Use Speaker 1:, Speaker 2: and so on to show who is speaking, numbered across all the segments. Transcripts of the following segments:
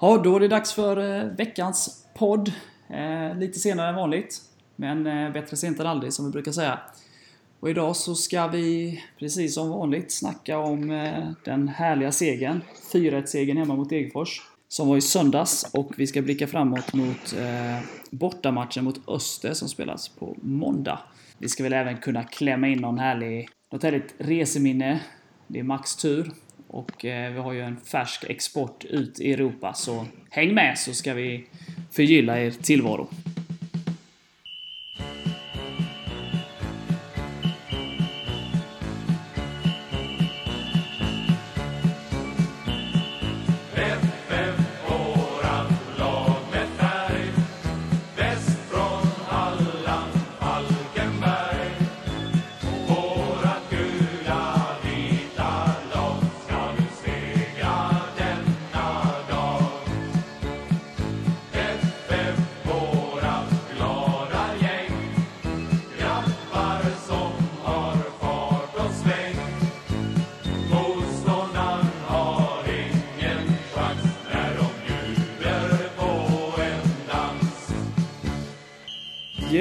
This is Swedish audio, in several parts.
Speaker 1: Ja, då är det dags för eh, veckans podd. Eh, lite senare än vanligt. Men eh, bättre sent än aldrig, som vi brukar säga. Och idag så ska vi, precis som vanligt, snacka om eh, den härliga segern. 4-1-segern hemma mot Degerfors. Som var i söndags. Och vi ska blicka framåt mot eh, bortamatchen mot Öster som spelas på måndag. Vi ska väl även kunna klämma in någon härlig, något härligt reseminne. Det är Max tur. Och eh, vi har ju en färsk export ut i Europa, så häng med så ska vi förgylla er tillvaro.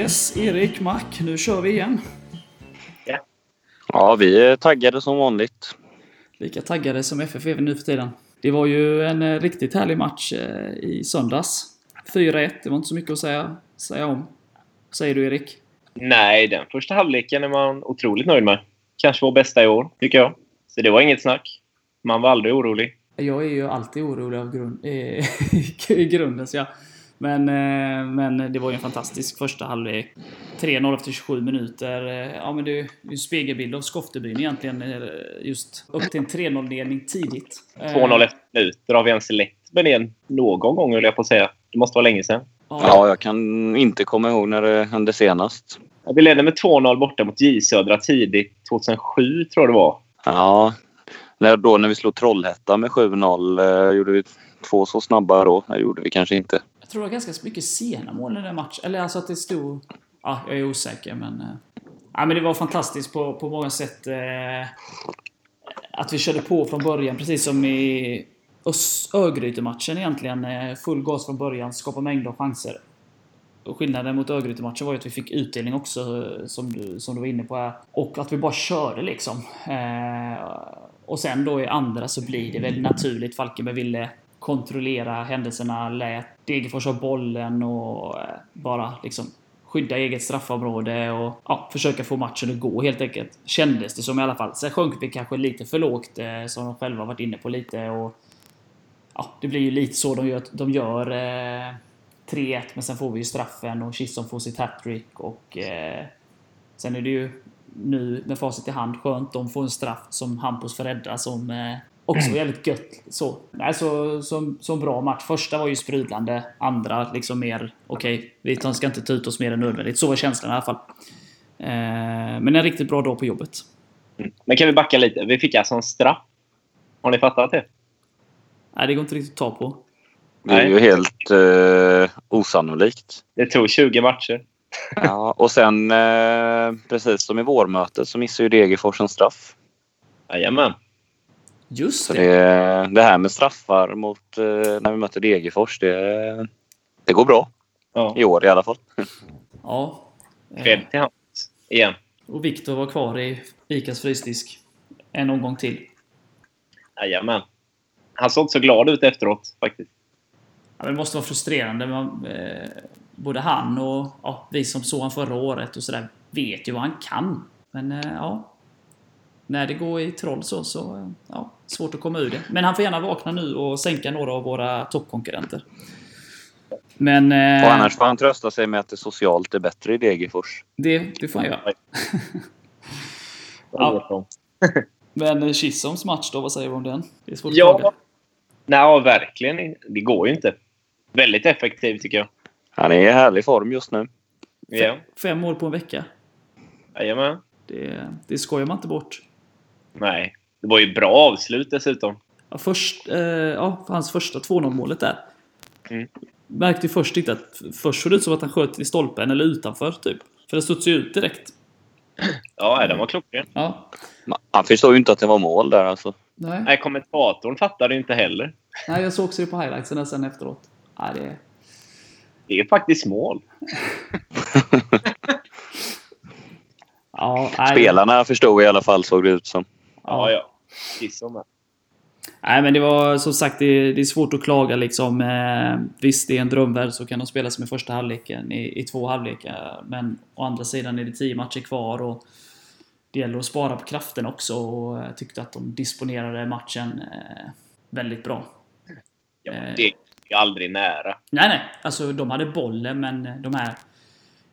Speaker 1: Yes, Erik, Mac, nu kör vi igen.
Speaker 2: Ja, vi är taggade som vanligt.
Speaker 1: Lika taggade som FF är vi nu för tiden. Det var ju en eh, riktigt härlig match eh, i söndags. 4-1, det var inte så mycket att säga, säga om. Vad säger du Erik?
Speaker 3: Nej, den första halvleken är man otroligt nöjd med. Kanske vår bästa i år, tycker jag. Så det var inget snack. Man var aldrig orolig.
Speaker 1: Jag är ju alltid orolig av grund, eh, i grunden, så jag... Men, eh, men det var ju en fantastisk första halvlek. 3-0 efter 27 minuter. Eh, Ja, men det är ju en spegelbild av Skoftebyn egentligen. eh, Just upp till en 3-0-ledning tidigt. Eh,
Speaker 3: 2-0 efter minuter. Har vi ens lett med det någon gång, höll jag på att säga. Det måste vara länge sedan.
Speaker 2: Ja, jag kan inte komma ihåg när det hände senast.
Speaker 3: Ja, Vi ledde med 2-0 borta mot J Södra tidigt 2007, tror jag det var.
Speaker 2: Ja, när, då när vi slog Trollhättan med 7-0 eh, gjorde vi två så snabba då. Det gjorde vi kanske inte.
Speaker 1: Jag tror det var ganska mycket sena mål i den matchen. Eller alltså att det stod... Ja, jag är osäker men... Eh, ja, men det var fantastiskt på, på många sätt. Eh, att vi körde på från början, precis som i Örgryte-matchen egentligen. Eh, full gas från början, skapa mängder av chanser. Och skillnaden mot Örgryte-matchen var ju att vi fick utdelning också, eh, som du, som du var inne på här. Och att vi bara körde liksom. Eh, och sen då i andra så blir det väl naturligt. Falkenberg ville kontrollera händelserna, lät Degerfors ha bollen och eh, bara liksom skydda eget straffområde och ja, försöka få matchen att gå helt enkelt. Kändes det som i alla fall. Sen sjönk vi kanske lite för lågt, eh, som de själva varit inne på lite. Och, ja, det blir ju lite så de gör. De gör eh, 3-1, men sen får vi ju straffen och Kisson får sitt hattrick och eh, sen är det ju nu med facit i hand skönt. De får en straff som Hampus får rädda som eh, också jävligt gött. Så, nej, så, så, så en bra match. Första var ju sprudlande. Andra liksom mer okej, vi tar- ska inte ta ut oss mer än nödvändigt. Så var känslan i alla fall. Eh, men en riktigt bra dag på jobbet.
Speaker 3: Men kan vi backa lite? Vi fick alltså en straff. Har ni fattat det?
Speaker 1: Nej, det går inte riktigt att ta på.
Speaker 2: Det är
Speaker 3: Nej.
Speaker 2: ju helt eh, osannolikt.
Speaker 3: Det tog 20 matcher.
Speaker 2: Ja, och sen eh, precis som i vårmötet så missar ju Degerfors en straff.
Speaker 3: Jajamän.
Speaker 1: Just
Speaker 2: Så
Speaker 1: det.
Speaker 2: det, det här med straffar mot, eh, när vi möter Degerfors, det, det går bra.
Speaker 3: Ja.
Speaker 2: I år i alla fall.
Speaker 1: Ja. Eh,
Speaker 3: Cred till hans. Igen.
Speaker 1: och Viktor var kvar i Icas frysdisk. En omgång till.
Speaker 3: Jajamän. Han såg så glad ut efteråt, faktiskt.
Speaker 1: Ja, men det måste vara frustrerande. Man, eh, både han och ja, vi som såg honom förra året och sådär vet ju vad han kan. Men eh, ja. När det går i troll så, så ja, svårt att komma ur det. Men han får gärna vakna nu och sänka några av våra toppkonkurrenter. Men eh,
Speaker 2: Och annars får han trösta sig med att det socialt är bättre i Degerfors.
Speaker 1: det, det får han göra. Ja. Men Chisholms match då, vad säger du om den? Det är svårt att
Speaker 3: Ja.
Speaker 1: klaga.
Speaker 3: Nej, verkligen. Det går ju inte. Väldigt effektiv, tycker jag.
Speaker 2: Han är i härlig form just nu.
Speaker 3: Ja.
Speaker 1: Fem mål på en vecka.
Speaker 3: Jajamän.
Speaker 1: Det, det skojar man inte bort.
Speaker 3: Nej. Det var ju bra avslut dessutom.
Speaker 1: Ja, först, eh, ja, hans första 2-0 målet där.
Speaker 3: Mm.
Speaker 1: Märkte ju först inte att... Först såg det ut som att han sköt i stolpen eller utanför typ. För det studsade ju ut direkt.
Speaker 3: Ja, den var klockren.
Speaker 1: Ja.
Speaker 2: Han förstår ju inte att det var mål där alltså.
Speaker 1: Nej.
Speaker 3: Nej, kommentatorn fattade inte heller.
Speaker 1: Nej, jag såg också det på highlightsen sen efteråt. Nej, det...
Speaker 3: Det är faktiskt mål.
Speaker 1: Ja, nej.
Speaker 2: Spelarna förstod i alla fall såg det ut som.
Speaker 3: Ja, ja. Kisso med.
Speaker 1: Nej, men det var som sagt, det, det är svårt att klaga liksom. Eh, visst, det är en drömvärld så kan de spela som i första halvleken i, i två halvlekar. Men å andra sidan är det tio matcher kvar och det gäller att spara på kraften också. Och jag tyckte att de disponerade matchen eh, väldigt bra.
Speaker 3: Ja,
Speaker 1: Eh.
Speaker 3: det är aldrig nära.
Speaker 1: Nej, nej. Alltså de hade bollen, men de här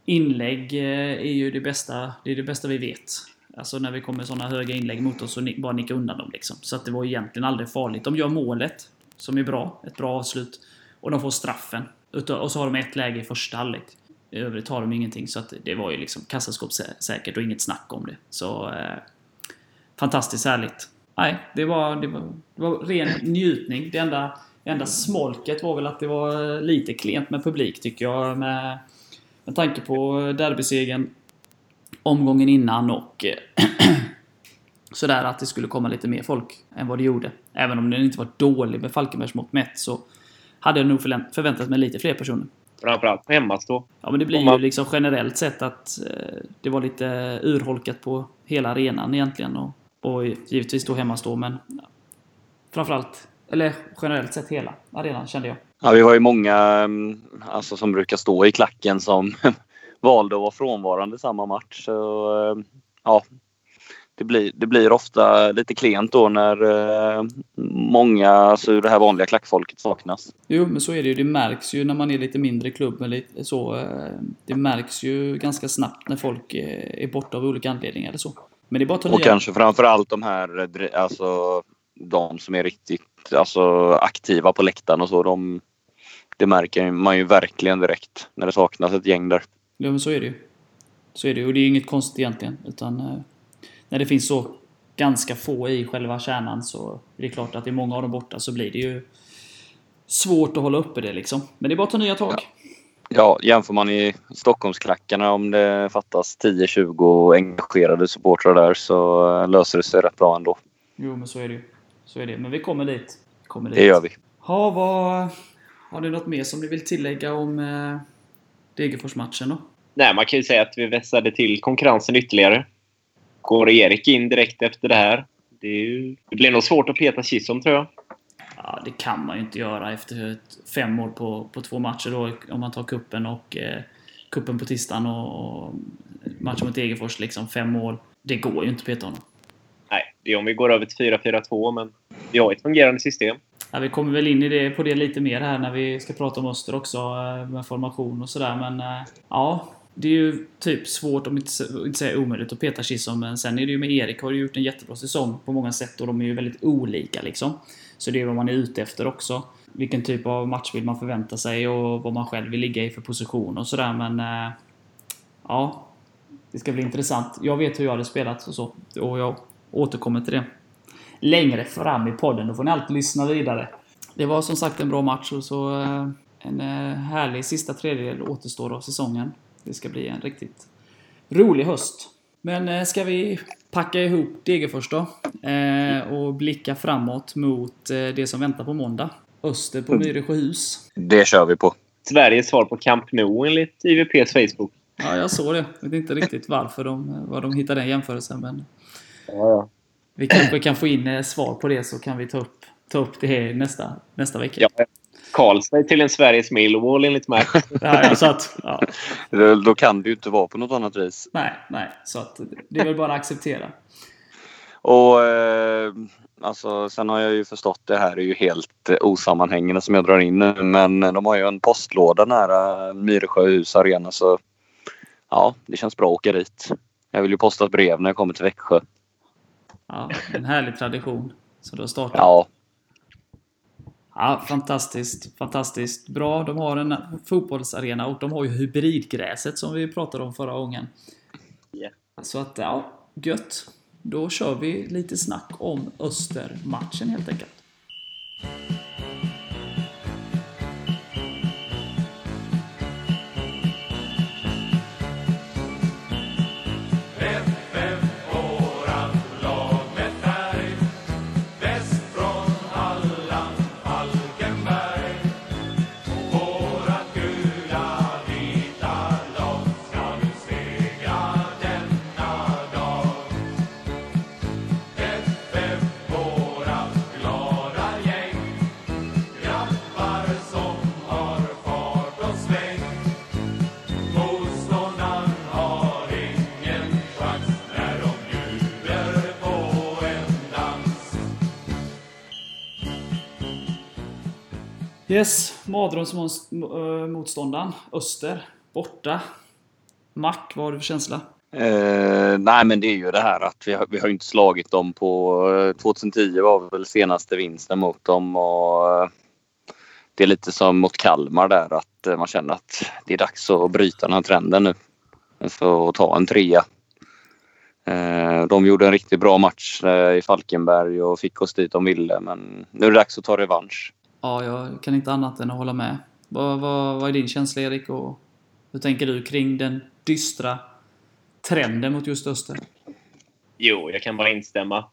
Speaker 1: inlägg eh, är ju det bästa, det är det bästa vi vet. Alltså när vi kommer sådana höga inlägg mot oss så ni- bara nicka undan dem liksom. Så att det var egentligen aldrig farligt. De gör målet, som är bra. Ett bra avslut. Och de får straffen. Och så har de ett läge i första halvlek. I övrigt har de ingenting. Så att det var ju liksom kassaskåpssäkert och inget snack om det. Så... Eh, fantastiskt härligt. Nej, det var, det var, det var ren njutning. Det enda, enda smolket var väl att det var eh, lite klent med publik tycker jag. Med, med tanke på derbysegern omgången innan och eh, sådär att det skulle komma lite mer folk än vad det gjorde. Även om den inte var dålig med Falkenbergs mått mätt så hade jag nog förväntat mig lite fler personer.
Speaker 3: Framförallt på hemmastå.
Speaker 1: Ja, men det blir
Speaker 3: man-
Speaker 1: ju liksom generellt sett att eh, det var lite urholkat på hela arenan egentligen. Och, och givetvis då hemmastå, men ja, framförallt, eller generellt sett hela arenan kände jag.
Speaker 2: Ja, vi har ju många mm, alltså, som brukar stå i klacken som valde att vara frånvarande samma match. Så, eh, ja, det, blir, det blir ofta lite klent då när eh, många alltså, det här vanliga klackfolket saknas.
Speaker 1: Jo, men så är det ju. Det märks ju när man är lite mindre klubb. Men lite så, eh, det märks ju ganska snabbt när folk är borta av olika anledningar eller så. Men det är bara att ta
Speaker 2: Och
Speaker 1: nya...
Speaker 2: kanske framför allt de här, alltså de som är riktigt alltså, aktiva på läktaren och så. De, det märker man ju verkligen direkt när det saknas ett gäng där.
Speaker 1: Ja, men så är det ju. Så är det ju. Och det är inget konstigt egentligen. Utan eh, när det finns så ganska få i själva kärnan så är det klart att det är många av dem borta så blir det ju svårt att hålla uppe det liksom. Men det är bara att ta nya tag.
Speaker 2: Ja, jämför man i Stockholmsklackarna om det fattas 10-20 engagerade supportrar där så eh, löser det sig rätt bra ändå.
Speaker 1: Jo, men så är det ju. Så är det. Men vi kommer dit. Vi kommer dit.
Speaker 2: Det gör vi.
Speaker 1: Ha, vad... Har ni något mer som ni vill tillägga om eh, Degerfors-matchen då?
Speaker 3: Nej, man kan ju säga att vi vässade till konkurrensen ytterligare. Går Erik in direkt efter det här? Det, ju, det blir nog svårt att peta Chisholm, tror jag.
Speaker 1: Ja, det kan man ju inte göra efter fem år på, på två matcher då, om man tar kuppen och eh, kuppen på tisdagen och, och matchen mot Degerfors, liksom fem mål. Det går ju inte att peta honom.
Speaker 3: Nej, det är om vi går över till 4-4-2, men vi har ett fungerande system.
Speaker 1: Ja, vi kommer väl in i det, på det lite mer här när vi ska prata om Öster också, eh, med formation och sådär. Men eh, ja, det är ju typ svårt, om inte, inte säga omöjligt, att peta Chisholm. Men sen är det ju med Erik, har ju gjort en jättebra säsong på många sätt och de är ju väldigt olika liksom. Så det är vad man är ute efter också. Vilken typ av matchbild man förväntar sig och vad man själv vill ligga i för position och sådär. Men eh, ja, det ska bli intressant. Jag vet hur jag hade spelat och så. Och jag återkommer till det längre fram i podden. Då får ni alltid lyssna vidare. Det var som sagt en bra match och så eh, en eh, härlig sista tredjedel återstår av säsongen. Det ska bli en riktigt rolig höst. Men eh, ska vi packa ihop Degerfors då? Eh, och blicka framåt mot eh, det som väntar på måndag. Öster på Myresjöhus.
Speaker 2: Det kör vi på.
Speaker 3: Sveriges svar på Camp Nou enligt IVPs Facebook.
Speaker 1: Ja, jag såg det. Jag vet inte riktigt varför de, var de hittade den jämförelsen, men
Speaker 3: Ja, ja.
Speaker 1: vi kanske kan få in svar på det så kan vi ta upp, ta upp det nästa, nästa vecka.
Speaker 3: ja. Karlstad till en Sveriges Millwall enligt mig.
Speaker 1: Ja, ja, så att, ja.
Speaker 2: Då kan det ju inte vara på något annat vis.
Speaker 1: Nej, nej. Så att det är väl bara att acceptera.
Speaker 2: Och eh, alltså, sen har jag ju förstått det här är ju helt eh, osammanhängande som jag drar in nu. Men de har ju en postlåda nära Myresjöhus arena så ja, det känns bra att åka dit. Jag vill ju posta ett brev när jag kommer till Växjö.
Speaker 1: Ja, en härlig tradition. Så då startar
Speaker 2: Ja,
Speaker 1: Ja, fantastiskt. Fantastiskt. Bra. De har en fotbollsarena och de har ju hybridgräset som vi pratade om förra gången.
Speaker 3: Ja.
Speaker 1: Så att, ja, gött. Då kör vi lite snack om Östermatchen helt enkelt. Yes, mardrömsmotståndaren. Eh, Öster. Borta. Mac, vad har du för känsla?
Speaker 2: Eh, nej, men det är ju det här att vi har, vi har inte slagit dem på... Eh, 2010 var väl senaste vinsten mot dem och eh, det är lite som mot Kalmar där att man känner att det är dags att bryta den här trenden nu. För att ta en trea. De gjorde en riktigt bra match i Falkenberg och fick oss dit de ville men nu är det dags att ta revansch.
Speaker 1: Ja, jag kan inte annat än att hålla med. Vad, vad, vad är din känsla Erik? Och hur tänker du kring den dystra trenden mot just Öster?
Speaker 3: Jo, jag kan bara instämma.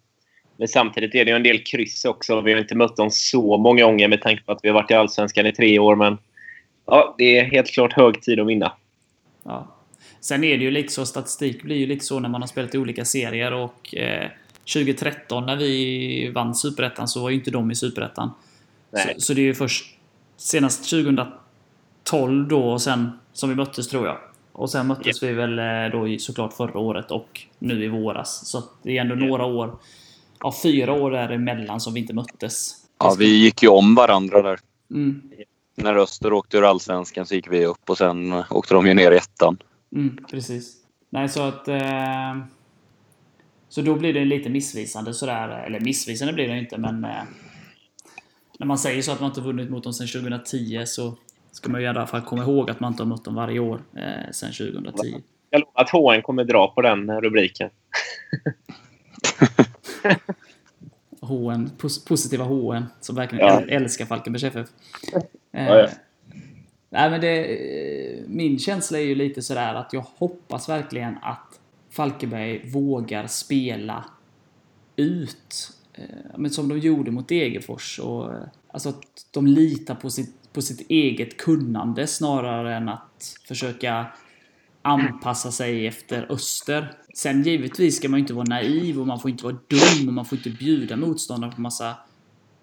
Speaker 3: Men samtidigt är det ju en del kryss också. Vi har inte mött dem så många gånger med tanke på att vi har varit i Allsvenskan i tre år. Men ja, det är helt klart hög tid att vinna.
Speaker 1: Ja. Sen är det ju lite så, statistik blir ju lite så när man har spelat i olika serier och eh, 2013 när vi vann Superettan så var ju inte de i Superettan.
Speaker 3: Nej.
Speaker 1: Så, så det är ju först senast 2012 då och sen som vi möttes tror jag. Och sen möttes vi väl eh, då såklart förra året och nu i våras. Så det är ändå några år, ja fyra år däremellan som vi inte möttes.
Speaker 2: Ja, vi gick ju om varandra där.
Speaker 1: Mm,
Speaker 2: När Öster åkte ur Allsvenskan så gick vi upp och sen åkte de ju ner i ettan.
Speaker 1: mm, precis. Nej, så att... Eh, så då blir det lite missvisande sådär. Eller missvisande blir det inte, men... Eh, när man säger så att man inte vunnit mot dem sedan 2010 så ska man ju i alla fall komma ihåg att man inte har mött dem varje år eh, sedan 2010.
Speaker 3: Jag lovar att HN kommer dra på den rubriken.
Speaker 1: HN, pos positiva HN, som verkligen
Speaker 3: Ja.
Speaker 1: äl- älskar Falkenbergs FF. Eh,
Speaker 3: Ja, ja.
Speaker 1: Nej, men det, eh, min känsla är ju lite sådär att jag hoppas verkligen att Falkenberg vågar spela ut. Eh, men som de gjorde mot Degerfors. Och, eh, alltså att de litar på sitt, på sitt eget kunnande snarare än att försöka anpassa sig efter öster. Sen givetvis ska man ju inte vara naiv och man får inte vara dum och man får inte bjuda motståndaren på massa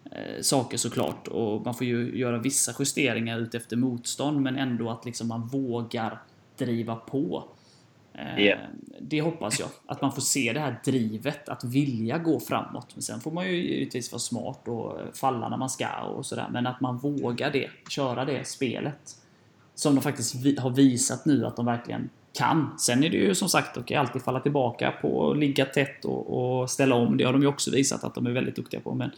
Speaker 1: eh, saker såklart. Och man får ju göra vissa justeringar ut efter motstånd men ändå att liksom man vågar driva på.
Speaker 3: Ja.
Speaker 1: Det hoppas jag. Att man får se det här drivet, att vilja gå framåt. Men sen får man ju givetvis vara smart och falla när man ska och sådär. Men att man vågar det, köra det spelet. Som de faktiskt har visat nu att de verkligen kan. Sen är det ju som sagt, och alltid falla tillbaka på att ligga tätt och, och ställa om. Det har de ju också visat att de är väldigt duktiga på. Men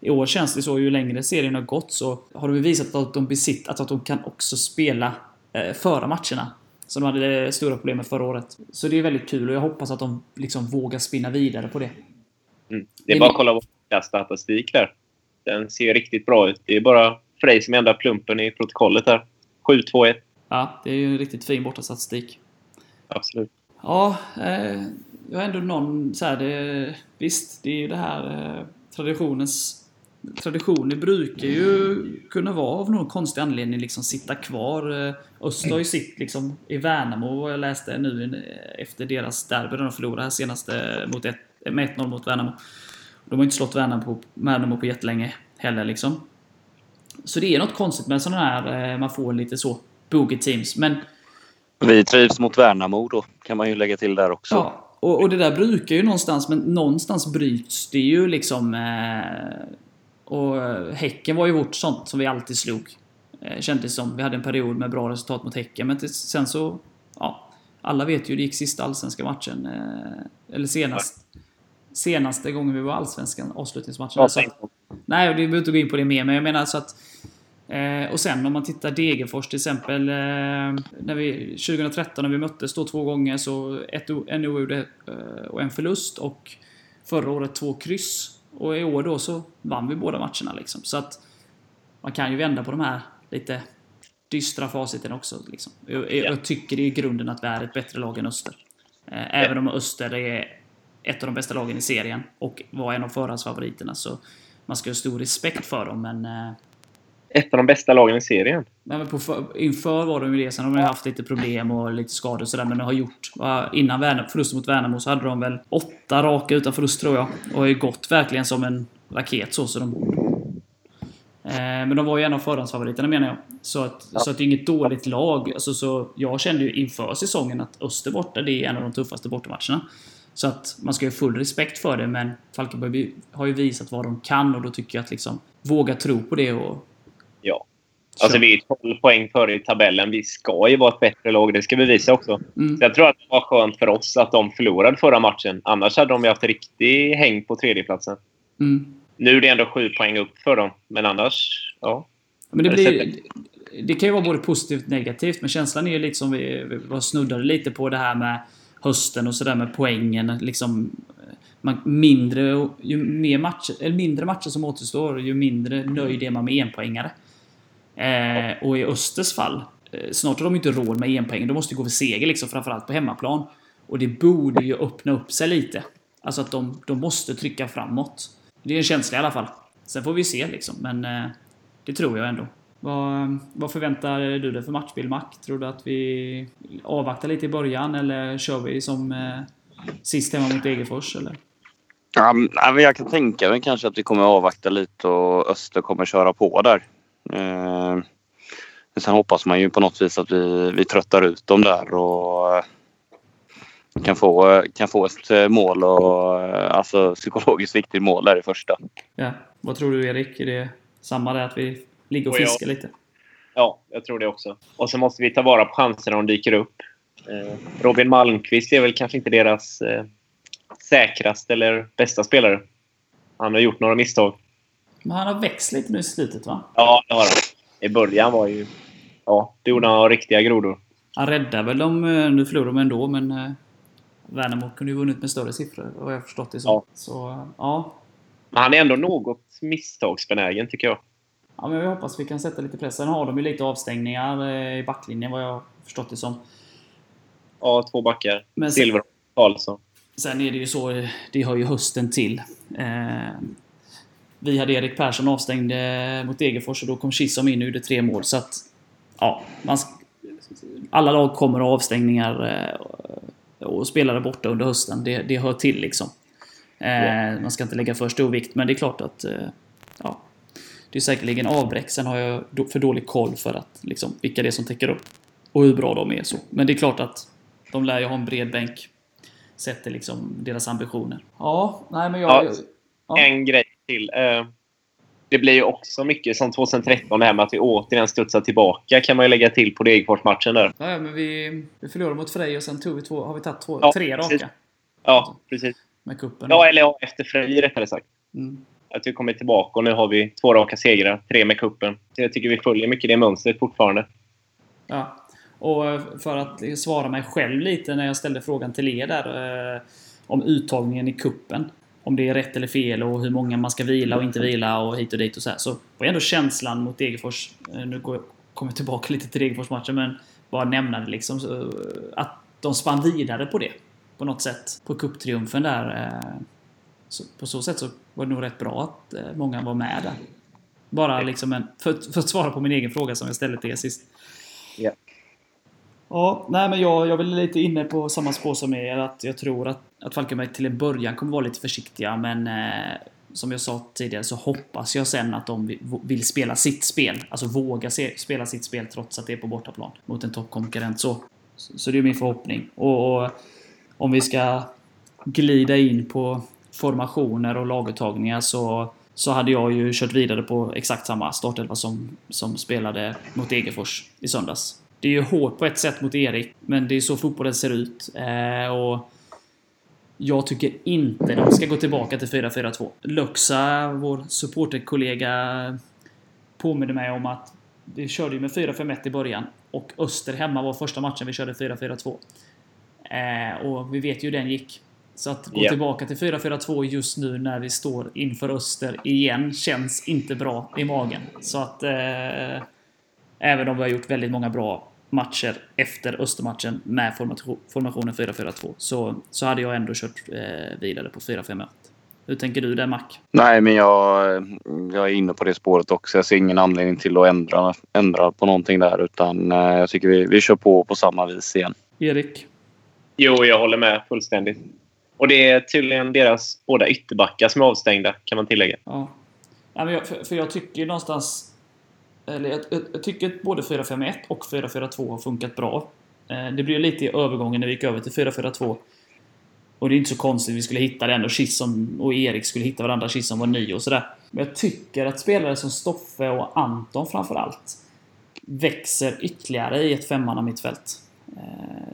Speaker 1: i år känns det så, ju längre serien har gått så har de visat att de besitter, att de kan också spela eh, föra matcherna. Som de hade stora problem med förra året. Så det är väldigt kul och jag hoppas att de liksom vågar spinna vidare på det.
Speaker 3: Mm. Det är bara att kolla vår statistik där. Den ser riktigt bra ut. Det är bara Frej som ändrar plumpen i protokollet där. 7-2-1.
Speaker 1: Ja, det är ju en riktigt fin bortastatistik.
Speaker 3: Absolut.
Speaker 1: Ja, eh, jag har ändå någon så här, det, Visst, det är ju det här eh, traditionens... Traditioner brukar ju kunna vara av någon konstig anledning liksom sitta kvar. Öster har ju sitt liksom i Värnamo jag läste nu eh, efter deras derby där de förlorade här senaste mot ett, med 1-0 mot Värnamo. De har inte slått Värnamo på, Värnamo på jättelänge heller liksom. Så det är något konstigt med sådana här, eh, man får lite så, boogie teams. Men
Speaker 2: Vi trivs mot Värnamo då, kan man ju lägga till där också.
Speaker 1: Ja, och, och det där brukar ju någonstans, men någonstans bryts det ju liksom. Eh, och eh, Häcken var ju vårt sånt som vi alltid slog. Eh, kändes som. Vi hade en period med bra resultat mot Häcken, men sen så... Ja, alla vet ju, det gick sista allsvenska matchen. Eh, eller senast. Senaste gången vi var allsvenskan, avslutningsmatchen.
Speaker 3: Ja,
Speaker 1: Så att-. Nej, det behöver inte gå in på det mer, men jag menar så att... Eh, och sen om man tittar Degerfors till exempel. Eh, när vi, 2013 när vi möttes då två gånger så ett, en oavgjord och en förlust. Och förra året två kryss. Och i år då så vann vi båda matcherna liksom. Så att man kan ju vända på de här lite dystra faciten också. Liksom. Jag, jag, tycker i grunden att vi är ett bättre lag än Öster. Eh, även om Öster är ett av de bästa lagen i serien och var en av förhandsfavoriterna så man ska ha stor respekt för dem men eh,
Speaker 3: Ett av de bästa lagen i serien.
Speaker 1: Nej, men på för, inför var de ju det. Sen har de haft lite problem och lite skador och sådär. Men de har gjort... Innan Värnamo, förlusten mot Värnamo så hade de väl åtta raka utan förlust tror jag. Och har ju gått verkligen som en raket så. så de, eh, men de var ju en av förhandsfavoriterna menar jag. Så att, så att det är inget dåligt lag. Alltså, så jag kände ju inför säsongen att Öster borta, det är en av de tuffaste bortamatcherna. Så att man ska ju ha full respekt för det, men Falkenberg har ju visat vad de kan och då tycker jag att liksom våga tro på det och
Speaker 3: Ja. Alltså vi är 12 poäng före i tabellen. Vi ska ju vara ett bättre lag. Det ska vi visa också.
Speaker 1: Mm.
Speaker 3: Så jag tror att det var skönt för oss att de förlorade förra matchen. Annars hade de ju haft riktig häng på tredjeplatsen.
Speaker 1: Mm.
Speaker 3: Nu är det ändå sju poäng upp för dem. Men annars, ja.
Speaker 1: Men det, blir, det kan ju vara både positivt och negativt, men känslan är ju lite som vi, vi var snuddade lite på det här med hösten och sådär med poängen. Liksom, man, mindre, ju mer matcher, eller mindre matcher som återstår, ju mindre nöjd är man med enpoängare. Eh, och i Östers fall, eh, snart har de inte råd med enpoäng. De måste gå för seger, liksom, framförallt på hemmaplan. Och det borde ju öppna upp sig lite. Alltså att de, de måste trycka framåt. Det är en känsla i alla fall. Sen får vi se liksom, men eh, det tror jag ändå. Vad, vad förväntar du dig för matchbild, Mac? Tror du att vi avvaktar lite i början eller kör vi som eh, sist hemma mot Degerfors? Eller?
Speaker 2: Ja, ja, men jag kan tänka mig kanske att vi kommer avvakta lite och Öster kommer köra på där. Eh, sen hoppas man ju på något vis att vi, vi tröttar ut dem där och eh, kan få, kan få ett eh, mål och eh, alltså psykologiskt viktigt mål där i första.
Speaker 1: Ja. Vad tror du Erik? Är det samma där att vi ligger och fiskar lite?
Speaker 3: Ja, jag tror det också. Och så måste vi ta vara på chanserna om de dyker upp. Eh, Robin Malmqvist är väl kanske inte deras eh, säkraste eller bästa spelare. Han har gjort några misstag.
Speaker 1: Men han har växt lite nu i slutet va?
Speaker 3: Ja, det har han. I början var ju... Ja, det gjorde han riktiga grodor.
Speaker 1: Han räddar väl dem, eh, nu förlorar de ändå men eh, Värnamo kunde ju vunnit med större siffror vad jag har förstått det som.
Speaker 3: Ja.
Speaker 1: Så ja.
Speaker 3: Men han är ändå något misstagsbenägen, tycker jag.
Speaker 1: Ja, men vi hoppas vi kan sätta lite press. Sen har de ju lite avstängningar eh, i backlinjen vad jag har förstått det som.
Speaker 3: Ja, två backar.
Speaker 1: Men sen,
Speaker 3: Silver och Karlsson.
Speaker 1: sen är det ju så, det hör ju hösten till. Eh, vi hade Erik Persson avstängd mot Degerfors och då kom Chisholm in och gjorde tre mål. Så att, ja, man, alla lag kommer att ha avstängningar eh, och spelare borta under hösten. Det, det hör till liksom. Eh, Man ska inte lägga för stor vikt, men det är klart att eh, ja, det är säkerligen avbräck. Sen har jag för dålig koll för att liksom, vilka det är som täcker upp och hur bra de är. så. Men det är klart att de lär ju ha en bred bänk. Sätter liksom deras ambitioner. Ja, nej men jag...
Speaker 3: Ja.
Speaker 1: Ja.
Speaker 3: En grej till. Eh, det blir ju också mycket som 2013, det här med att vi återigen studsar tillbaka kan man ju lägga till på Degerfors-matchen där.
Speaker 1: Ja, men vi, vi förlorade mot Frej och sen tog vi två, har vi tagit två,
Speaker 3: Ja,
Speaker 1: tre raka
Speaker 3: precis. Ja, precis.
Speaker 1: med kuppen.
Speaker 3: Ja, eller ja, efter Frej rättare sagt.
Speaker 1: Mm.
Speaker 3: Att vi kommer tillbaka och nu har vi två raka segrar, tre med kuppen. Så jag tycker vi följer mycket det mönstret fortfarande.
Speaker 1: Ja. Och eh, för att svara mig själv lite när jag ställde frågan till er där eh, om uttagningen i kuppen. Om det är rätt eller fel och hur många man ska vila och inte vila och hit och dit och så här. Så var ändå känslan mot Degerfors, eh, nu går, kommer jag tillbaka lite till Degerfors-matchen, men bara nämna det liksom. Så, eh, att de spann vidare på det. På något sätt. På kupptriumfen där. eh, Så på så sätt så var det nog rätt bra att många var med där. Bara liksom en, för, för att svara på min egen fråga som jag ställde till er sist.
Speaker 3: Ja.
Speaker 1: Ja, nej men jag, jag är väl lite inne på samma spår som er. Att jag tror att, att Falkenberg till en början kommer vara lite försiktiga. Men eh, som jag sa tidigare så hoppas jag sen att de vill, spela sitt spel. Alltså våga se, spela sitt spel trots att det är på bortaplan. Mot en toppkonkurrent. Så, så, det är min förhoppning. Och, och om vi ska glida in på formationer och laguttagningar så, så hade jag ju kört vidare på exakt samma startelva som, som spelade mot Egefors i söndags. Det är ju hårt på ett sätt mot Erik, men det är så fotbollen ser ut. Eh, och jag tycker inte de ska gå tillbaka till 4-4-2. Luxa, vår supporterkollega, påminner mig om att vi körde ju med 4-5-1 i början. Och Öster hemma var första matchen vi körde 4-4-2. Eh, och vi vet ju hur den gick. Så att gå
Speaker 3: Ja.
Speaker 1: tillbaka till 4-4-2 just nu när vi står inför Öster igen känns inte bra i magen. Så att... Eh, även om vi har gjort väldigt många bra matcher efter Östermatchen med formation- formationen 4-4-2 så, så hade jag ändå kört eh, vidare på 4-5-1. Hur tänker du där Mac?
Speaker 2: Nej, men jag, jag är inne på det spåret också. Jag ser ingen anledning till att ändra, ändra på någonting där utan eh, jag tycker vi, vi kör på på samma vis igen.
Speaker 1: Erik?
Speaker 3: Jo, jag håller med fullständigt. Och det är tydligen deras båda ytterbackar som är avstängda, kan man tillägga.
Speaker 1: Ja. ja men jag, för, för jag tycker någonstans... Eller jag, jag, jag tycker att både 4-5-1 och 4-4-2 har funkat bra. Eh, det blev lite i övergången när vi gick över till 4-4-2. Och det är inte så konstigt, vi skulle hitta den och Kisson och Erik skulle hitta varandra. Kisson var ny och sådär. Men jag tycker att spelare som Stoffe och Anton framförallt växer ytterligare i ett femmanna mittfält. Eh,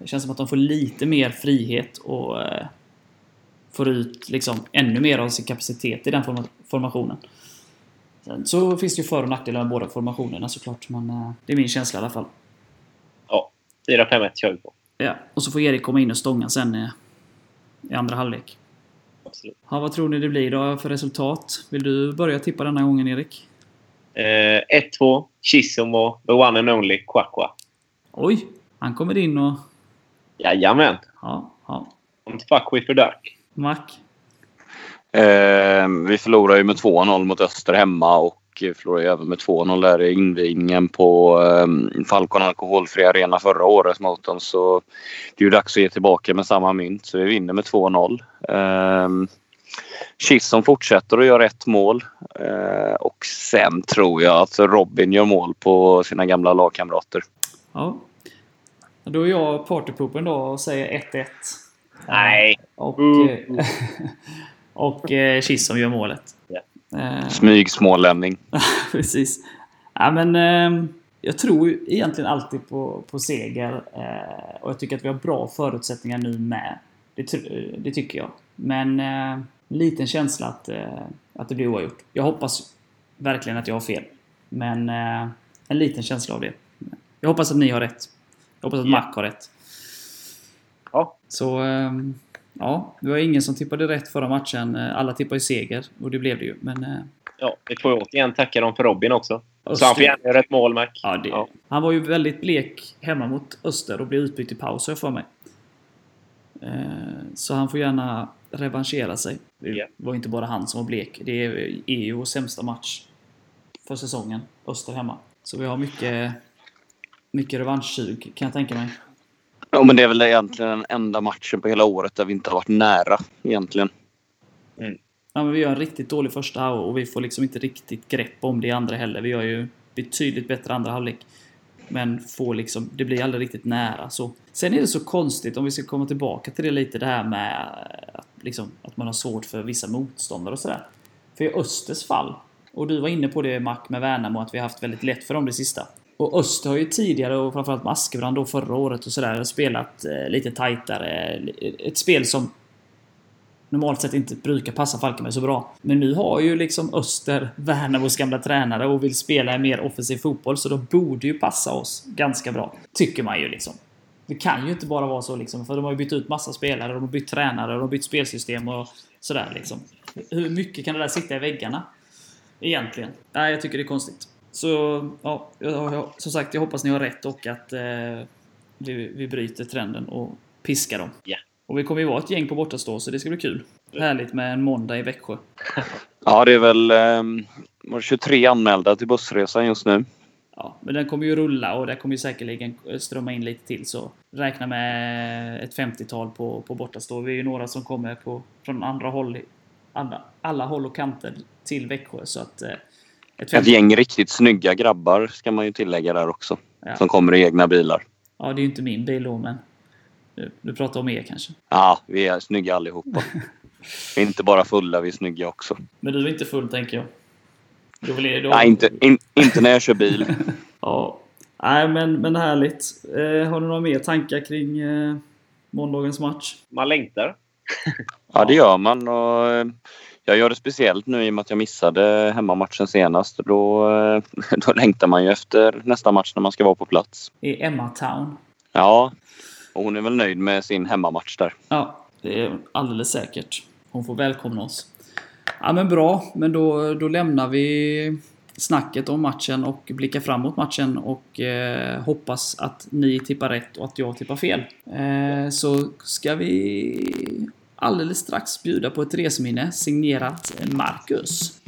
Speaker 1: Det känns som att de får lite mer frihet och eh, får ut liksom ännu mer av sin kapacitet i den formationen. Så finns det ju för och nackdelar med båda formationerna såklart, men eh, det är min känsla i alla fall.
Speaker 3: Ja, 4-5-1 kör vi på.
Speaker 1: Ja, och så får Erik komma in och stånga sen i, andra halvlek.
Speaker 3: Absolut.
Speaker 1: Ja, vad tror ni det blir då för resultat? Vill du börja tippa denna gången, Erik?
Speaker 3: Eh, 1-2. Chisholm och the one and only Kwakwa.
Speaker 1: Oj! Han kommer in och...
Speaker 3: Jajamän.
Speaker 1: Ja, ja.
Speaker 3: Don't fuck with the duck.
Speaker 1: Mac?
Speaker 2: Eh, vi förlorar ju med 2-0 mot Öster hemma och förlorade även med 2-0 där i invigningen på eh, Falcon Alkoholfri Arena förra året mot dem. Så det är ju dags att ge tillbaka med samma mynt. Så vi vinner med 2-0. Eh, Chisholm fortsätter att göra ett mål. Eh, och sen tror jag att Robin gör mål på sina gamla lagkamrater.
Speaker 1: Ja. Då är jag partypoopen då och säger 1-1.
Speaker 3: Nej.
Speaker 1: Och,
Speaker 3: Mm.
Speaker 1: eh, och eh, Chisholm gör målet.
Speaker 3: Ja.
Speaker 1: Eh,
Speaker 2: Smygsmålänning.
Speaker 1: precis. Ja, men, eh, jag tror egentligen alltid på, på seger. Eh, och jag tycker att vi har bra förutsättningar nu med. Det, tr- det tycker jag. Men eh, liten känsla att, eh, att det blir oavgjort. Jag hoppas verkligen att jag har fel. Men eh, en liten känsla av det. Jag hoppas att ni har rätt. Jag hoppas att
Speaker 3: Ja.
Speaker 1: Mac har rätt.
Speaker 3: Ja.
Speaker 1: Så ehm, ja, det var ingen som tippade rätt förra matchen. Alla tippade ju seger och det blev det ju. Men eh,
Speaker 3: Ja, vi får ju återigen tacka dem för Robin också. Så han får gärna göra ett mål, Mac.
Speaker 1: ja,
Speaker 3: Ja.
Speaker 1: han var ju väldigt blek hemma mot Öster och blev utbytt i paus har jag för mig. Eh, Så han får gärna revanschera sig. Det var inte bara han som var blek. Det är vår sämsta match för säsongen. Öster hemma. Så vi har mycket, mycket revanschsug kan jag tänka mig.
Speaker 2: Ja, men det är väl egentligen den enda matchen på hela året där vi inte har varit nära egentligen. Mm.
Speaker 1: Ja, men vi gör en riktigt dålig första halvlek och vi får liksom inte riktigt grepp om det i andra heller. Vi gör ju betydligt bättre andra halvlek. Men får liksom, det blir aldrig riktigt nära. Så. Sen är det så konstigt, om vi ska komma tillbaka till det lite, det här med att, liksom, att man har svårt för vissa motståndare och sådär. För i Östers fall, och du var inne på det Mac med Värnamo, att vi har haft väldigt lätt för dem det sista. Och Öster har ju tidigare, och framförallt med Askebrand då förra året och sådär, spelat eh, lite tajtare. Ett spel som normalt sett inte brukar passa Falkenberg så bra. Men nu har ju liksom Öster Värnamos gamla tränare och vill spela en mer offensiv fotboll, så då borde ju passa oss ganska bra. Tycker man ju liksom. Det kan ju inte bara vara så liksom, för de har ju bytt ut massa spelare, de har bytt tränare, de har bytt spelsystem och sådär liksom. Hur mycket kan det där sitta i väggarna? Egentligen. Nej, jag tycker det är konstigt. Så, ja, jag, jag, som sagt, jag hoppas ni har rätt och att eh, vi, vi bryter trenden och piskar dem.
Speaker 3: Ja.
Speaker 1: Och vi kommer ju vara ett gäng på bortastå, så det ska bli kul. Härligt med en måndag i Växjö.
Speaker 2: Ja, det är väl eh, var det 23 anmälda till bussresan just nu.
Speaker 1: Ja, men den kommer ju rulla och det kommer ju säkerligen strömma in lite till. Så räkna med ett 50-tal på, på bortastå. Vi är ju några som kommer på, från andra håll, alla, alla håll och kanter till Växjö. Så att, eh, ett
Speaker 2: Ett
Speaker 1: 50
Speaker 2: gäng riktigt snygga grabbar ska man ju tillägga där också.
Speaker 1: Ja.
Speaker 2: Som kommer i egna bilar.
Speaker 1: Ja, det är ju inte min bil då, men du, du pratar om er kanske.
Speaker 2: Ja, vi är snygga allihopa. Vi är inte bara fulla, vi är snygga också.
Speaker 1: Men du är inte full, tänker jag. Då vill då,
Speaker 2: Nej, inte, in, inte när jag kör bil.
Speaker 1: Ja. Nej, men, men härligt. Eh, har du några mer tankar kring eh, måndagens match?
Speaker 3: Man längtar.
Speaker 2: Ja, det gör man. Och eh, jag gör det speciellt nu i och med att jag missade hemmamatchen senast. Då, eh, då längtar man ju efter nästa match när man ska vara på plats.
Speaker 1: I Emma Town.
Speaker 2: Ja, och hon är väl nöjd med sin hemmamatch där.
Speaker 1: Ja, det är alldeles säkert. Hon får välkomna oss. Ja, men bra. Men då, då lämnar vi snacket om matchen och blickar framåt matchen och eh, hoppas att ni tippar rätt och att jag tippar fel. Eh, så ska vi alldeles strax bjuda på ett resminne signerat Marcus.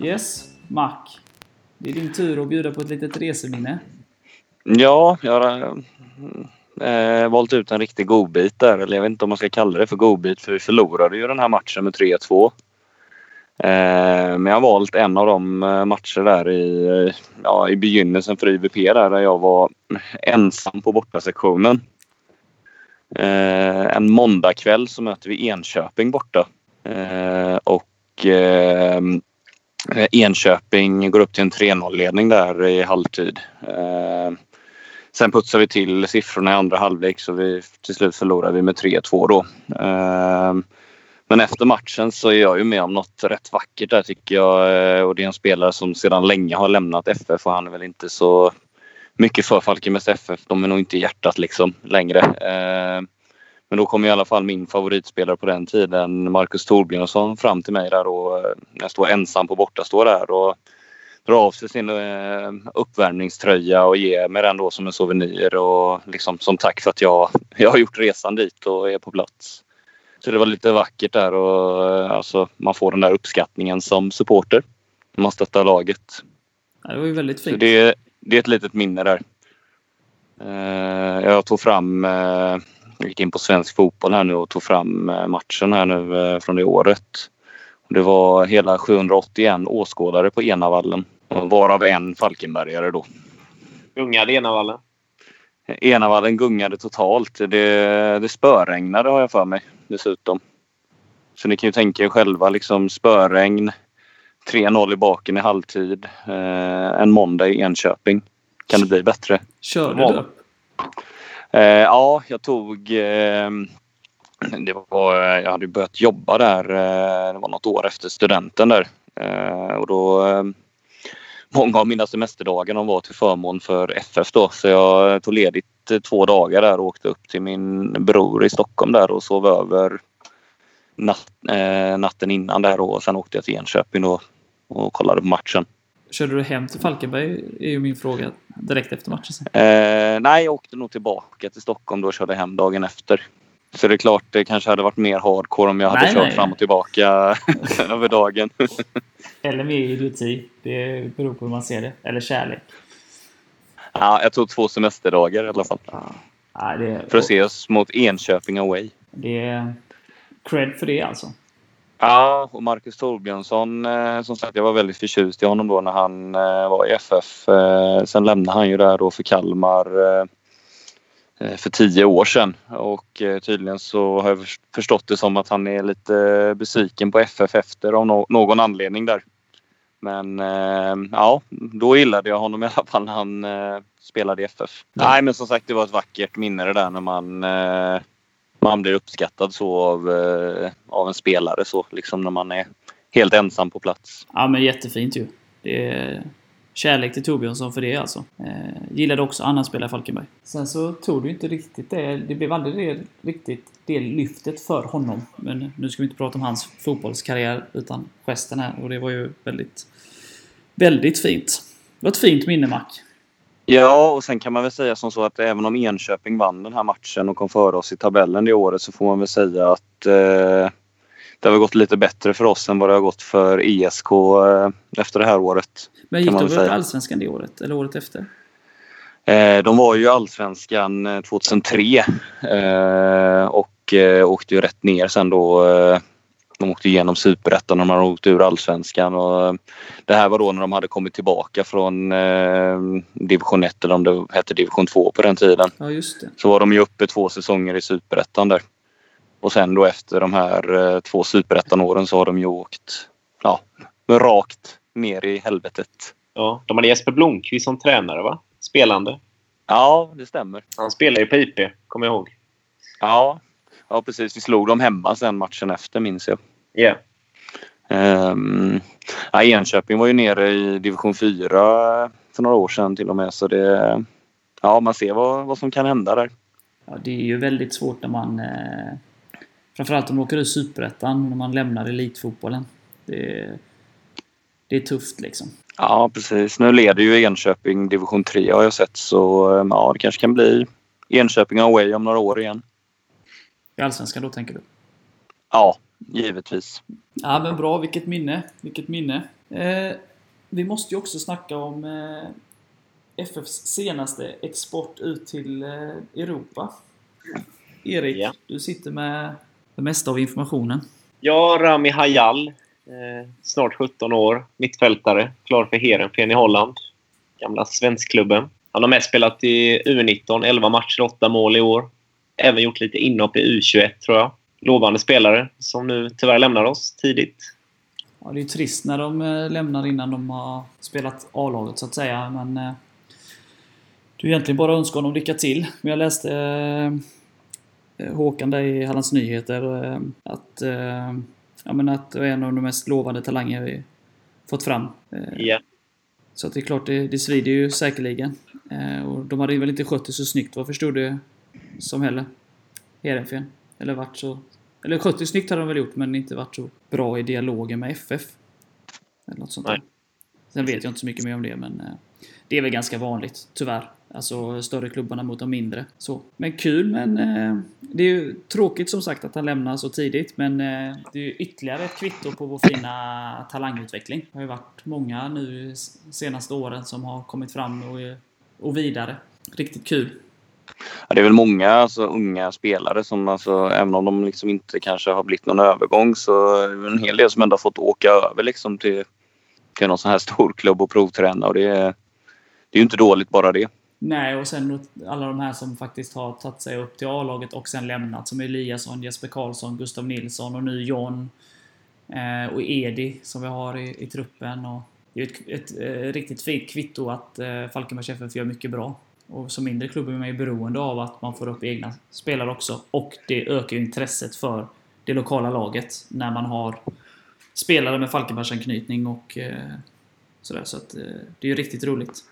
Speaker 1: Yes, Mac. Det är din tur att bjuda på ett litet reseminne.
Speaker 2: Ja, jag har eh, eh, valt ut en riktig godbit där. Eller jag vet inte om man ska kalla det för godbit för vi förlorade ju den här matchen med 3-2. Eh, men jag har valt en av de eh, matcher där i, eh, ja, i begynnelsen för IVP där, där jag var ensam på bortasektionen. Eh, en måndagkväll så möter vi Enköping borta. Eh, och eh, Eh, Enköping går upp till en 3-0-ledning där i halvtid. Eh, sen putsar vi till siffrorna i andra halvlek så vi till slut förlorar vi med 3-2 då. Eh, men efter matchen så är jag ju med om något rätt vackert där tycker jag. Och det är en spelare som sedan länge har lämnat FF och han är väl inte så mycket för Falkenbergs FF. De är nog inte i hjärtat liksom längre. Men då kom i alla fall min favoritspelare på den tiden, Marcus Torbjörnsson, fram till mig där och jag står ensam på bortastå där och drar av sig sin eh, uppvärmningströja och ger mig den då som en souvenir och liksom som tack för att jag, jag har gjort resan dit och är på plats. Så det var lite vackert där och eh, alltså, man får den där uppskattningen som supporter. när Man stöttar laget.
Speaker 1: Ja, det var ju väldigt
Speaker 2: Så
Speaker 1: fint.
Speaker 2: det, det är ett litet minne där. Eh, jag tog fram, jag gick in på svensk fotboll här nu och tog fram eh, matchen här nu eh, från det året. Det var hela 781 åskådare på Enavallen. och Varav en Falkenbergare då.
Speaker 3: Gungade Enavallen.
Speaker 2: Enavallen gungade totalt. Det, det spöregnade har jag för mig dessutom. Så ni kan ju tänka er själva liksom spöregn. 3-0 i baken i halvtid. Eh, en måndag i Enköping. Kan det bli bättre?
Speaker 1: Körde du?
Speaker 2: Eh, ja, jag tog... Eh, det var, jag hade börjat jobba där. Eh, det var något år efter studenten där. Eh, och då... Eh, många av mina semesterdagar de var till förmån för FF då. Så jag tog ledigt eh, två dagar där och åkte upp till min bror i Stockholm där och sov över natt, eh, natten innan där och sen åkte jag till Enköping då och kollade på matchen.
Speaker 1: Körde du hem till Falkenberg? är ju min fråga direkt efter matchen.
Speaker 2: Eh, nej, jag åkte nog tillbaka till Stockholm då och körde hem dagen efter. Så det är klart, det kanske hade varit mer hardcore om jag hade
Speaker 1: Nej,
Speaker 2: kört
Speaker 1: nej.
Speaker 2: fram och tillbaka över dagen.
Speaker 1: Eller mer idioti. Det beror på hur man ser det. Eller kärlek.
Speaker 2: ja, jag tog två semesterdagar i alla fall.
Speaker 1: Ja, det,
Speaker 2: För att se oss mot Enköping away.
Speaker 1: Det är cred för det alltså.
Speaker 2: Ja, och Marcus Torbjörnsson, eh, som sagt, jag var väldigt förtjust i honom då när han eh, var i FF. Eh, sen lämnade han ju där då för Kalmar för tio år sedan. Och tydligen så har jag förs- förstått det som att han är lite besviken på FF efter av någon anledning där. Men ja, då gillade jag honom i alla fall när han spelade i FF. Nej, men som sagt, det var ett vackert minne det där när man man blir uppskattad så av, eh, av en spelare så liksom när man är helt ensam på plats.
Speaker 1: Ja, men jättefint ju. Det är kärlek till Torbjörnsson för det alltså. Eh, gillade också annan spelare i Falkenberg. Sen så tog du inte riktigt det. Det blev aldrig det, riktigt det lyftet för honom. Men nu ska vi inte prata om hans fotbollskarriär utan gesten här. Och det var ju väldigt, väldigt fint. Det var ett fint minne, Mac.
Speaker 2: Ja, och sen kan man väl säga som så att även om Enköping vann den här matchen och kom före oss i tabellen det året så får man väl säga att eh, det har gått lite bättre för oss än vad det har gått för ISK eh, efter det här året.
Speaker 1: Men gick de
Speaker 2: väl säga.
Speaker 1: Allsvenskan det året? Eller året efter?
Speaker 2: Eh, de var ju Allsvenskan eh, 2003 eh, och eh, åkte ju rätt ner sen då. De åkte igenom Superettan och de hade åkt ur Allsvenskan. Och, eh, det här var då när de hade kommit tillbaka från eh, division 1 eller om det hette division 2 på den tiden.
Speaker 1: Ja, just det.
Speaker 2: Så var de ju uppe två säsonger i Superettan där. Och sen då efter de här eh, två Superettan-åren så har de ju åkt ja, rakt ner i helvetet.
Speaker 3: Ja, de hade Jesper Blomqvist som tränare, va? Spelande.
Speaker 2: Ja, det stämmer.
Speaker 3: Han spelar ju på IP, kommer jag ihåg.
Speaker 2: Ja, ja precis. Vi slog dem hemma sen matchen efter minns jag.
Speaker 3: Ja.
Speaker 2: Um, ja, Enköping var ju nere i division 4 för några år sedan till och med. Så det, ja, man ser vad, vad som kan hända där.
Speaker 1: Ja, det är ju väldigt svårt när man... Eh, framförallt om man åker ur Superettan, när man lämnar elitfotbollen. Det, det är tufft liksom.
Speaker 2: Ja, precis. Nu leder ju Enköping division 3 har jag sett. Så um, ja, det kanske kan bli Enköping away om några år igen.
Speaker 1: I Allsvenskan då, tänker du?
Speaker 2: Ja, givetvis.
Speaker 1: Ja, men bra. Vilket minne. Vilket minne. Eh, vi måste ju också snacka om eh, FFs senaste export ut till eh, Europa. Erik,
Speaker 3: Ja.
Speaker 1: du sitter med det mesta av informationen.
Speaker 3: Ja, Rami Hayal. Eh, snart 17 år. Mittfältare. Klar för Heerenveen i Holland. Gamla svenskklubben. Han har mest spelat i U19. 11 matcher, 8 mål i år. Även gjort lite inhopp i U21, tror jag. Lovande spelare som nu tyvärr lämnar oss tidigt.
Speaker 1: Ja, det är ju trist när de eh, lämnar innan de har spelat A-laget så att säga, men... Eh, det är egentligen bara att önska honom lycka till. Men jag läste eh, Håkan där i Hallands Nyheter eh, att... Eh, ja, men att det är en av de mest lovande talanger vi fått fram. Eh,
Speaker 3: Ja.
Speaker 1: Så att det är klart, det, det svider ju säkerligen. Eh, och de hade väl inte skött det så snyggt, vad förstod du? Som heller. Heerenveen. Eller varit så... Eller skött det snyggt hade de väl gjort, men inte varit så bra i dialogen med FF. Eller något sånt
Speaker 3: Nej.
Speaker 1: där. Sen vet jag inte så mycket mer om det, men... Eh, det är väl ganska vanligt, tyvärr. Alltså större klubbarna mot de mindre. Så. Men kul, men eh, det är ju tråkigt som sagt att han lämnar så tidigt. Men eh, det är ju ytterligare ett kvitto på vår fina talangutveckling. Det har ju varit många nu senaste åren som har kommit fram och, och vidare. Riktigt kul.
Speaker 2: Ja, det är väl många alltså, unga spelare som alltså, även om de liksom inte kanske har blivit någon övergång så är det en hel del som ändå har fått åka över liksom till, till någon sån här stor klubb och provträna och det är, det är ju inte dåligt bara det.
Speaker 1: Nej, och sen alla de här som faktiskt har tagit sig upp till A-laget och sen lämnat. Som Eliasson, Jesper Karlsson, Gustav Nilsson och nu John. Eh, och Edi som vi har i, i truppen. Och det är ett, ett eh, riktigt fint kvitto att eh, Falkenbergs FF gör mycket bra. Och som mindre klubb är man ju beroende av att man får upp egna spelare också. Och det ökar ju intresset för det lokala laget när man har spelare med Falkenbergsanknytning och eh, sådär. Så att eh, det är ju riktigt roligt.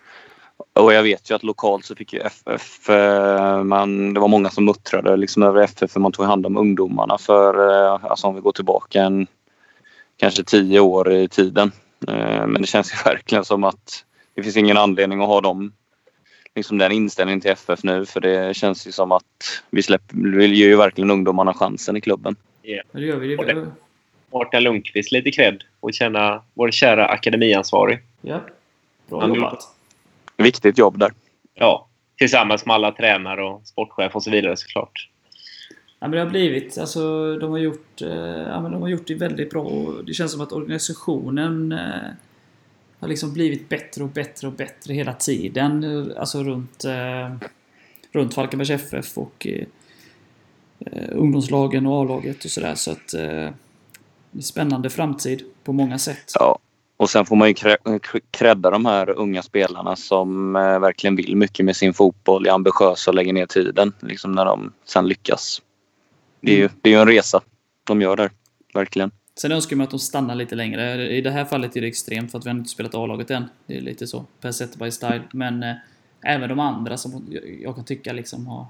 Speaker 2: Och jag vet ju att lokalt så fick ju FF, eh, man, det var många som muttrade liksom över FF för man tog hand om ungdomarna för, eh, alltså om vi går tillbaka en, kanske tio år i tiden. Eh, men det känns ju verkligen som att det finns ingen anledning att ha dem, liksom den inställningen till FF nu för det känns ju som att vi, släpper, vi ger ju verkligen ungdomarna chansen i klubben.
Speaker 1: Ja, det gör vi. Det,
Speaker 3: Mårten Lundqvist lite cred och känna vår kära akademiansvarig.
Speaker 1: ja. Bra
Speaker 3: Han
Speaker 1: jobbat.
Speaker 2: Viktigt jobb där.
Speaker 3: Ja, tillsammans med alla tränare och sportchef och så vidare såklart.
Speaker 1: Ja, men det har blivit, alltså de har gjort, eh, ja, men de har gjort det väldigt bra och det känns som att organisationen eh, har liksom blivit bättre och bättre och bättre hela tiden. eh, Alltså runt, eh, runt Falkenbergs FF och eh, ungdomslagen och A-laget och sådär. Så att eh, spännande framtid på många sätt.
Speaker 2: Ja. Och sen får man ju credda de här unga spelarna som eh, verkligen vill mycket med sin fotboll, är ambitiösa och lägger ner tiden liksom när de sen lyckas. Det är ju, det är en resa de gör där, verkligen.
Speaker 1: Sen önskar man att de stannar lite längre. I det här fallet är det extremt för att vi har inte spelat A-laget än. Det är lite så. Per Zetterberg-style. Men eh, även de andra som jag, jag kan tycka liksom har...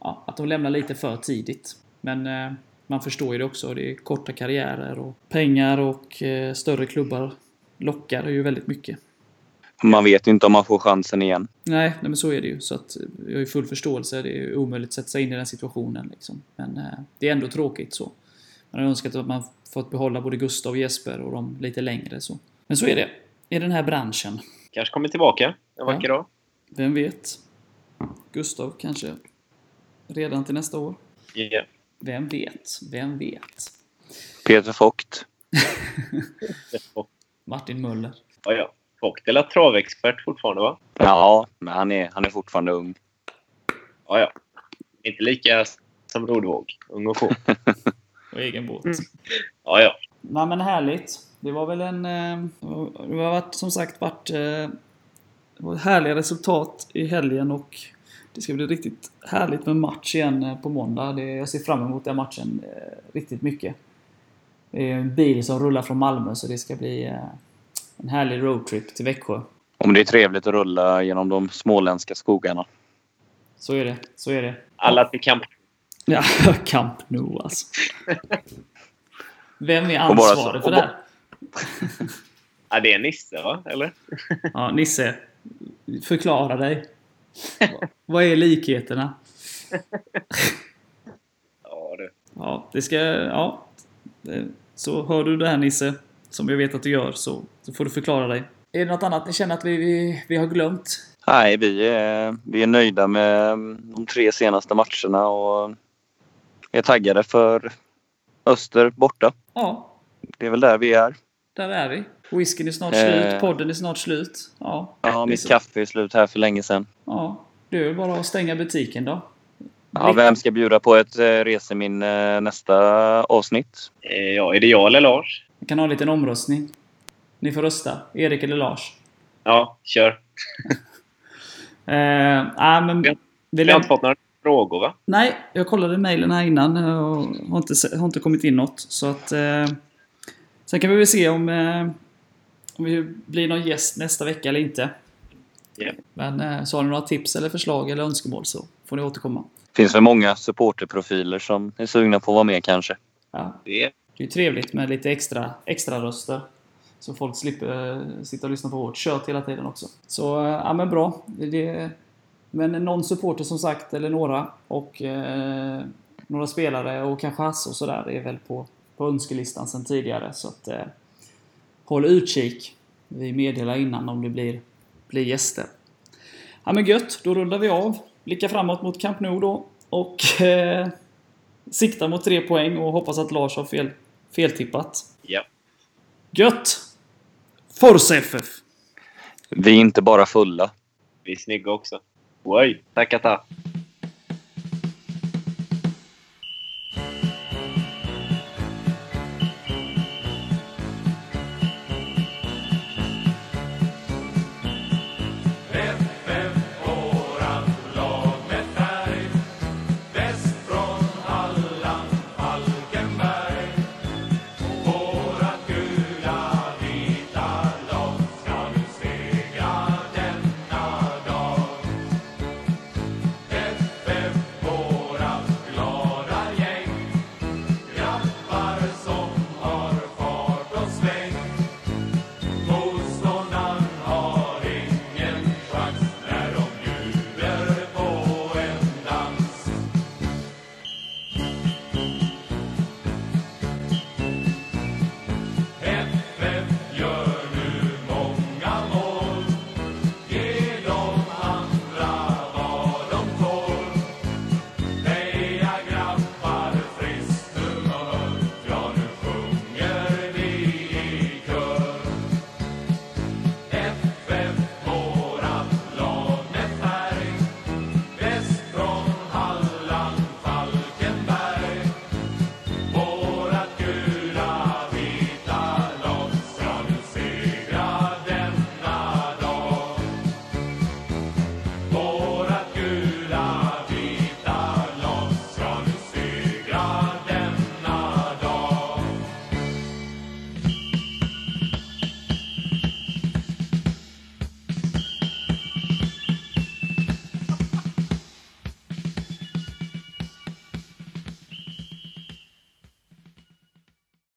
Speaker 1: Ja, att de lämnar lite för tidigt. Men eh, man förstår ju det också. Det är korta karriärer och pengar och eh, större klubbar lockar ju väldigt mycket.
Speaker 2: Man vet ju inte om man får chansen igen.
Speaker 1: Nej, nej men så är det ju. Så att jag har ju full förståelse. Det är omöjligt att sätta sig in i den situationen. Liksom. Men eh, det är ändå tråkigt så. Man har önskat att man fått behålla både Gustav och Jesper och dem lite längre så. Men så är det. I den här branschen.
Speaker 3: Kanske kommer tillbaka en vacker dag.
Speaker 1: Vem vet? Gustav kanske redan till nästa år.
Speaker 3: Ja.
Speaker 1: Vem vet? Vem vet?
Speaker 2: Peter.
Speaker 3: Och,
Speaker 1: Martin Möller.
Speaker 3: ja, ja. Det är travexpert fortfarande, va?
Speaker 2: Ja, men han är, han är fortfarande ung.
Speaker 3: Ja, ja. Inte lika som Rodvåg. Ung och på.
Speaker 1: Och egen båt.
Speaker 3: Ja, ja.
Speaker 1: Nej men härligt. Det var väl en... eh, Det har varit, som sagt varit... eh, var härliga resultat i helgen och det ska bli riktigt härligt med match igen eh, på måndag. Det, jag ser fram emot den matchen eh, riktigt mycket. Det är en bil som rullar från Malmö så det ska bli eh, en härlig roadtrip till Växjö.
Speaker 2: Om det är trevligt att rulla genom de småländska skogarna.
Speaker 1: Så är det. Så är det.
Speaker 3: Alla till kamp.
Speaker 1: Ja, Camp Nou alltså. Vem är ansvarig för det här?
Speaker 3: Ja, det är Nisse, va? Eller?
Speaker 1: Ja, Nisse. Förklara dig. Vad är likheterna?
Speaker 3: Ja, du.
Speaker 1: Ja, det ska... Ja. Så hör du det här Nisse, som jag vet att du gör, så, så får du förklara dig. Är det något annat ni känner att vi, vi, vi har glömt?
Speaker 2: Nej, vi är, vi är nöjda med de tre senaste matcherna och är taggade för Öster borta.
Speaker 1: Ja,
Speaker 2: Det är väl där vi är.
Speaker 1: där är vi. Whiskyn är snart
Speaker 2: Eh.
Speaker 1: slut, podden är snart slut. Ja,
Speaker 2: Ja, mitt
Speaker 1: så.
Speaker 2: kaffe är slut här för länge sedan.
Speaker 1: Ja, det är väl bara att stänga butiken då.
Speaker 2: Ja, vem ska bjuda på ett eh, reseminne nästa avsnitt?
Speaker 3: Eh, Ja, är det jag eller Lars?
Speaker 1: Vi kan ha en liten omröstning. Ni får rösta. Erik eller Lars.
Speaker 3: Ja, kör.
Speaker 1: Eh, nej, men...
Speaker 3: Vi
Speaker 1: Vi
Speaker 3: Vi har inte fått några frågor, va?
Speaker 1: Nej, jag kollade mejlen här innan eh, och har inte, har inte kommit in något. Så att... Eh, sen kan vi väl se om, eh, om vi blir någon gäst nästa vecka eller inte.
Speaker 3: Ja.
Speaker 1: Men eh, så har ni några tips eller förslag eller önskemål så får ni återkomma.
Speaker 2: finns väl många supporterprofiler som är sugna på att vara med kanske.
Speaker 1: Ja,
Speaker 3: Det är
Speaker 1: det är ju trevligt med lite extra, extra röster. Så folk slipper eh, sitta och lyssna på vårt kött hela tiden också. Så, eh, ja men bra. Det, men någon supporter som sagt, eller några. Och eh, några spelare och kanske Hasse och sådär är väl på, på önskelistan sedan tidigare. Så att eh, håll utkik. Vi meddelar innan om det blir, blir gäster. Ja men gött, då rullar vi av. Blickar framåt mot Camp Nou då. Och eh, siktar mot tre poäng och hoppas att Lars har fel, feltippat.
Speaker 3: Ja.
Speaker 1: Gött! Forza FF!
Speaker 2: Vi är inte bara fulla.
Speaker 3: Vi är snygga också. Oj, tackar tack. baby.